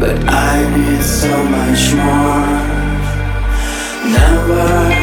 But I need so much more. Never.